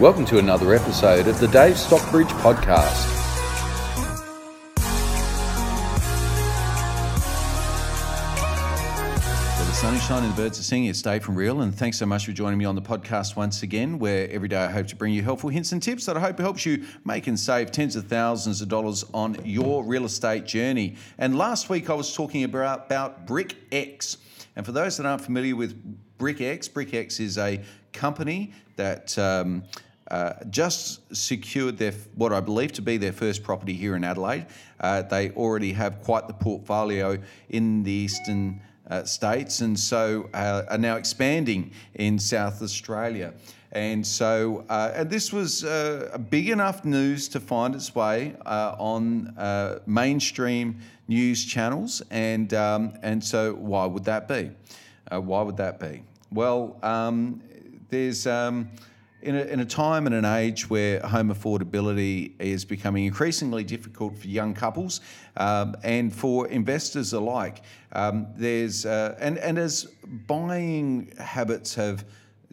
Welcome to another episode of the Dave Stockbridge Podcast. Well, the sun is shining, the birds are singing. It's Dave from Real, and thanks so much for joining me on the podcast once again, where every day I hope to bring you helpful hints and tips that I hope helps you make and save tens of thousands of dollars on your real estate journey. And last week I was talking about, about Brick X. And for those that aren't familiar with BrickX, Brick X is a company that um, uh, just secured their what I believe to be their first property here in Adelaide. Uh, they already have quite the portfolio in the eastern uh, states, and so uh, are now expanding in South Australia. And so, uh, and this was uh, big enough news to find its way on mainstream news channels, and um, and so why would that be? why would that be? Well, um, there's um, in, a, in a time and an age where home affordability is becoming increasingly difficult for young couples um, and for investors alike, um, there's uh, and and as buying habits have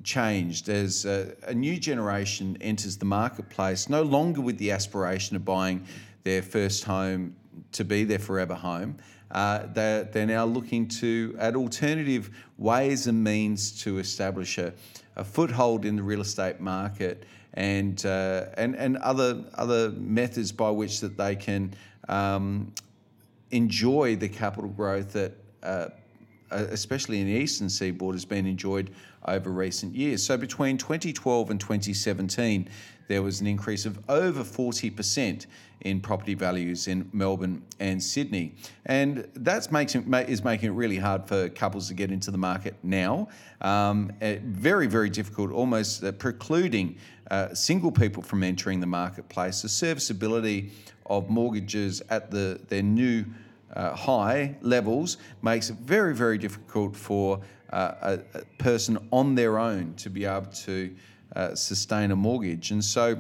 changed as a, a new generation enters the marketplace, no longer with the aspiration of buying their first home to be their forever home. Uh, they're, they're now looking to at alternative ways and means to establish a, a foothold in the real estate market and uh, and and other other methods by which that they can um, enjoy the capital growth that. Uh, especially in the eastern seaboard, has been enjoyed over recent years. So between 2012 and 2017, there was an increase of over 40% in property values in Melbourne and Sydney. And that makes it, is making it really hard for couples to get into the market now. Um, eh, very, very difficult, almost uh, precluding uh, single people from entering the marketplace. The serviceability of mortgages at the, their new uh, high levels makes it very, very difficult for uh, a, a, person on their own to be able to uh, sustain a mortgage. And so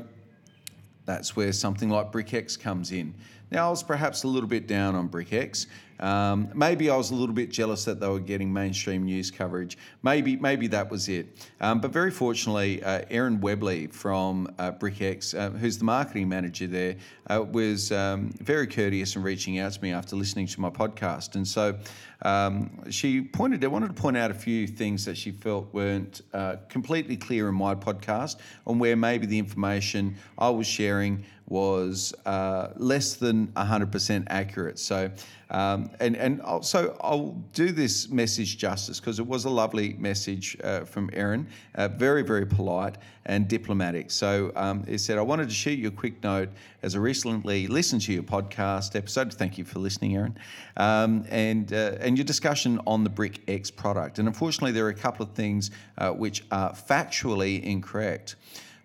that's where something like BrickX comes in. Now, I was perhaps a little bit down on BrickX. Um, maybe I was a little bit jealous that they were getting mainstream news coverage. Maybe, maybe that was it. Um, but very fortunately, uh, Erin Webley from uh, BrickX, uh, who's the marketing manager there, uh, was um, very courteous in reaching out to me after listening to my podcast. And so um, she pointed, I wanted to point out a few things that she felt weren't uh, completely clear in my podcast on where maybe the information I was sharing was uh, less than 100% accurate. So, um, and and I'll, so I'll do this message justice because it was a lovely message uh, from Erin, uh, very very polite and diplomatic. So um, he said, I wanted to shoot you a quick note as I recently listened to your podcast episode. Thank you for listening, Erin, um, and uh, and your discussion on the BrickX product. And unfortunately, there are a couple of things uh, which are factually incorrect.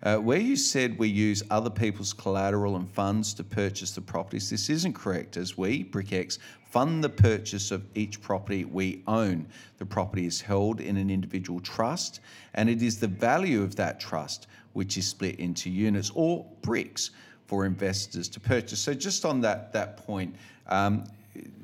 Uh, where you said we use other people's collateral and funds to purchase the properties, this isn't correct, as we, BrickX, fund the purchase of each property we own. The property is held in an individual trust, and it is the value of that trust which is split into units or bricks for investors to purchase. So, just on that, that point, um,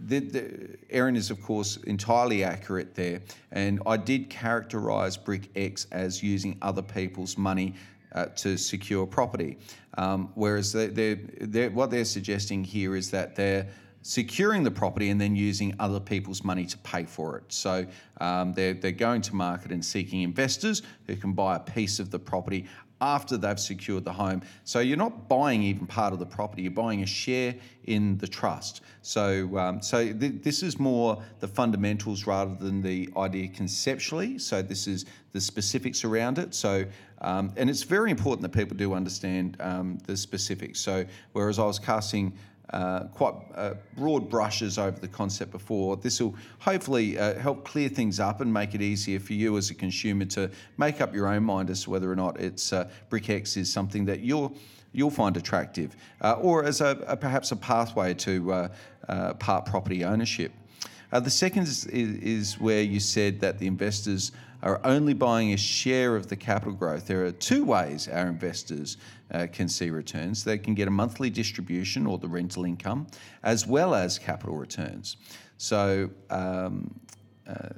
the, the, Erin is, of course, entirely accurate there. And I did characterise BrickX as using other people's money uh, to secure property. Um, whereas they're, they're, they're, what they're suggesting here is that they're securing the property and then using other people's money to pay for it. So um, they're, they're going to market and seeking investors who can buy a piece of the property after they've secured the home. So you're not buying even part of the property, you're buying a share in the trust. So, um, so th- this is more the fundamentals rather than the idea conceptually. So this is the specifics around it. So, um, and it's very important that people do understand um, the specifics. So, whereas I was casting uh, quite uh, broad brushes over the concept before. This will hopefully uh, help clear things up and make it easier for you as a consumer to make up your own mind as to whether or not it's uh, BrickX is something that you'll you'll find attractive, uh, or as a, a, perhaps a pathway to uh, part property ownership. the second is, is where you said that the investors are only buying a share of the capital growth. There are two ways our investors uh, can see returns. They can get a monthly distribution or the rental income, as well as capital returns. So, um, uh,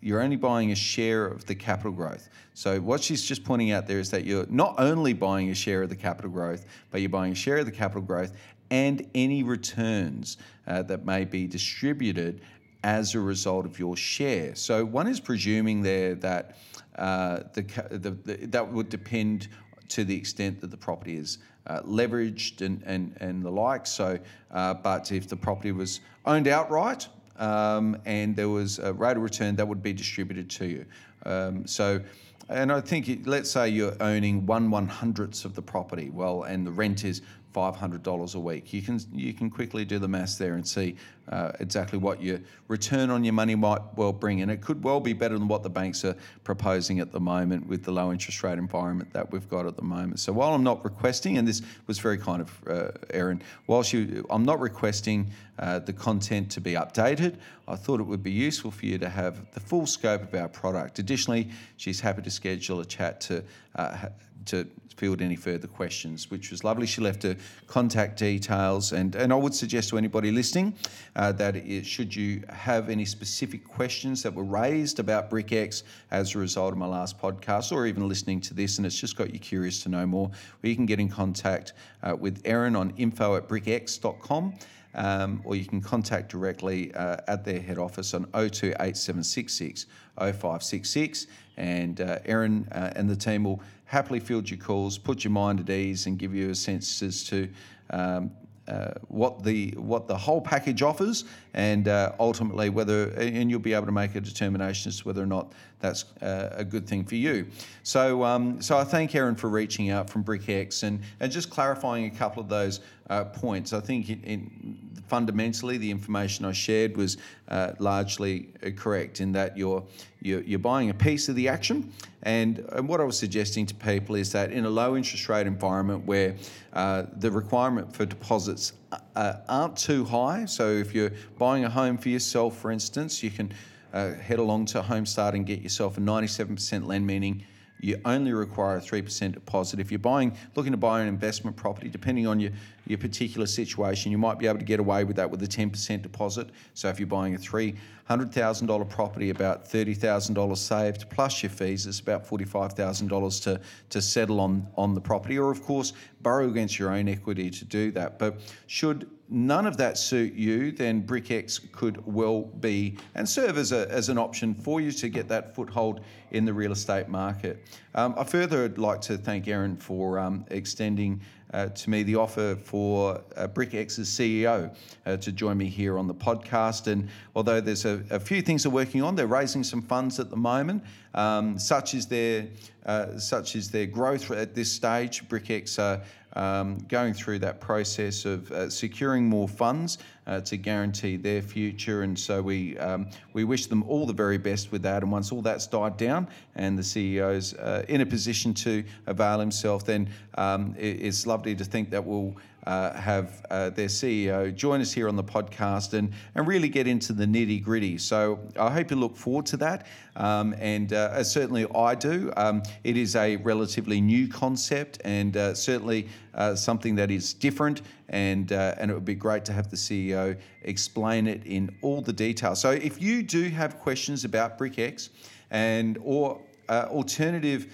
you're only buying a share of the capital growth. So what she's just pointing out there is that you're not only buying a share of the capital growth, but you're buying a share of the capital growth and any returns uh, that may be distributed as a result of your share. So one is presuming there that uh, the, the, the, that would depend to the extent that the property is uh, leveraged and, and, and the like. So, uh, but if the property was owned outright um, and there was a rate of return, that would be distributed to you. Um, so, and I think, let's say you're owning one one hundredths of the property, well, and the rent is $500 a week. You can you can quickly do the maths there and see uh, exactly what your return on your money might well bring, and it could well be better than what the banks are proposing at the moment with the low interest rate environment that we've got at the moment. So while I'm not requesting, and this was very kind of uh, Erin, whilst you, I'm not requesting uh, the content to be updated, I thought it would be useful for you to have the full scope of our product. Additionally, she's happy to schedule a chat to uh, to field any further questions, which was lovely. She left her contact details, and, and I would suggest to anybody listening uh, that it, should you have any specific questions that were raised about BrickX as a result of my last podcast, or even listening to this, and it's just got you curious to know more, well, you can get in contact uh, with Erin on info at brickx.com. Um, or you can contact directly uh, at their head office on 028766 0566. And uh, Erin uh, and the team will happily field your calls, put your mind at ease, and give you a sense as to um, uh, what the what the whole package offers, and uh, ultimately whether and you'll be able to make a determination as to whether or not that's uh, a good thing for you. So um, so I thank Erin for reaching out from BrickX and and just clarifying a couple of those uh, points. I think in, in fundamentally the information I shared was uh, largely uh, correct in that you're, you're, you're buying a piece of the action. And, and, what I was suggesting to people is that in a low interest rate environment where uh, the requirement for deposits uh, aren't too high, so if you're buying a home for yourself, for instance, you can uh, head along to HomeStart and get yourself a 97% lend, meaning you only require a 3% deposit. If you're buying, looking to buy an investment property, depending on your, your particular situation, you might be able to get away with that with a 10% deposit. So if you're buying a $300,000 property, about $30,000 saved plus your fees, it's about $45,000 to, to settle on, on the property. Or, of course, borrow against your own equity to do that. But should none of that suit you, then BrickX could well be and serve as, a, as an option for you to get that foothold in the real estate market. Um, I further would like to thank Erin for um, extending uh, to me the offer for uh, BrickX's CEO uh, to join me here on the podcast. And although there's a, a, few things they're working on, they're raising some funds at the moment. Um, such is their uh, such is their growth at this stage. BrickX um, going through that process of uh, securing more funds uh, to guarantee their future. And so we um, we wish them all the very best with that. And once all that's died down and the CEO's uh, in a position to avail himself, then um, it's lovely to think that we'll uh, have uh, their CEO join us here on the podcast and, and really get into the nitty gritty. So I hope you look forward to that. Um, and uh, certainly I do. Um, it is a relatively new concept and uh, certainly uh, something that is different. And, uh, and it would be great to have the CEO explain it in all the details. So if you do have questions about BrickX and or alternative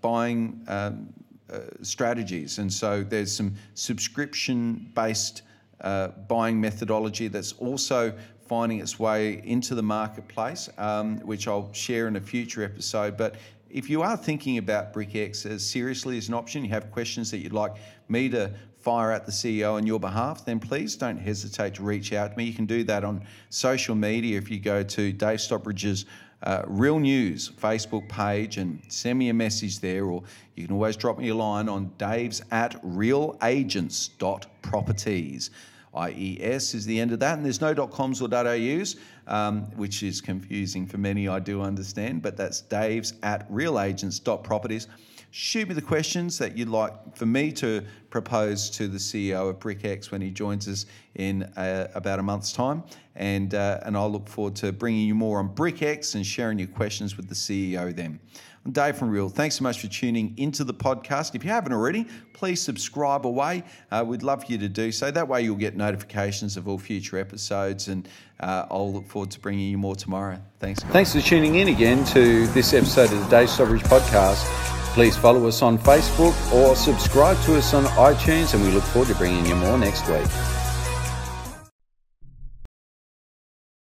buying um, strategies. And so there's some subscription based uh, buying methodology that's also finding its way into the marketplace, um, which I'll share in a future episode. But if you are thinking about BrickX as seriously as an option, you have questions that you'd like me to fire at the CEO on your behalf, then please don't hesitate to reach out to me. You can do that on social media if you go to Dave Stockbridge's uh, Real News Facebook page and send me a message there, or you can always drop me a line on daves at realagents.properties. IES is the end of that, and there's no .coms or .aus, um, which is confusing for many, I do understand, but that's daves at realagents.properties. shoot me the questions that you'd like for me to propose to the CEO of BrickX when he joins us in uh, about a month's time. And, uh, and I'll look forward to bringing you more on BrickX and sharing your questions with the CEO then. I'm Dave from Real. Thanks so much for tuning into the podcast. If you haven't already, please subscribe away. Uh, we'd love for you to do so. That way, you'll get notifications of all future episodes, and uh, I'll look forward to bringing you more tomorrow. Thanks. Guys. Thanks for tuning in again to this episode of the Dave Stockbridge podcast. Please follow us on Facebook or subscribe to us on iTunes, and we look forward to bringing you more next week.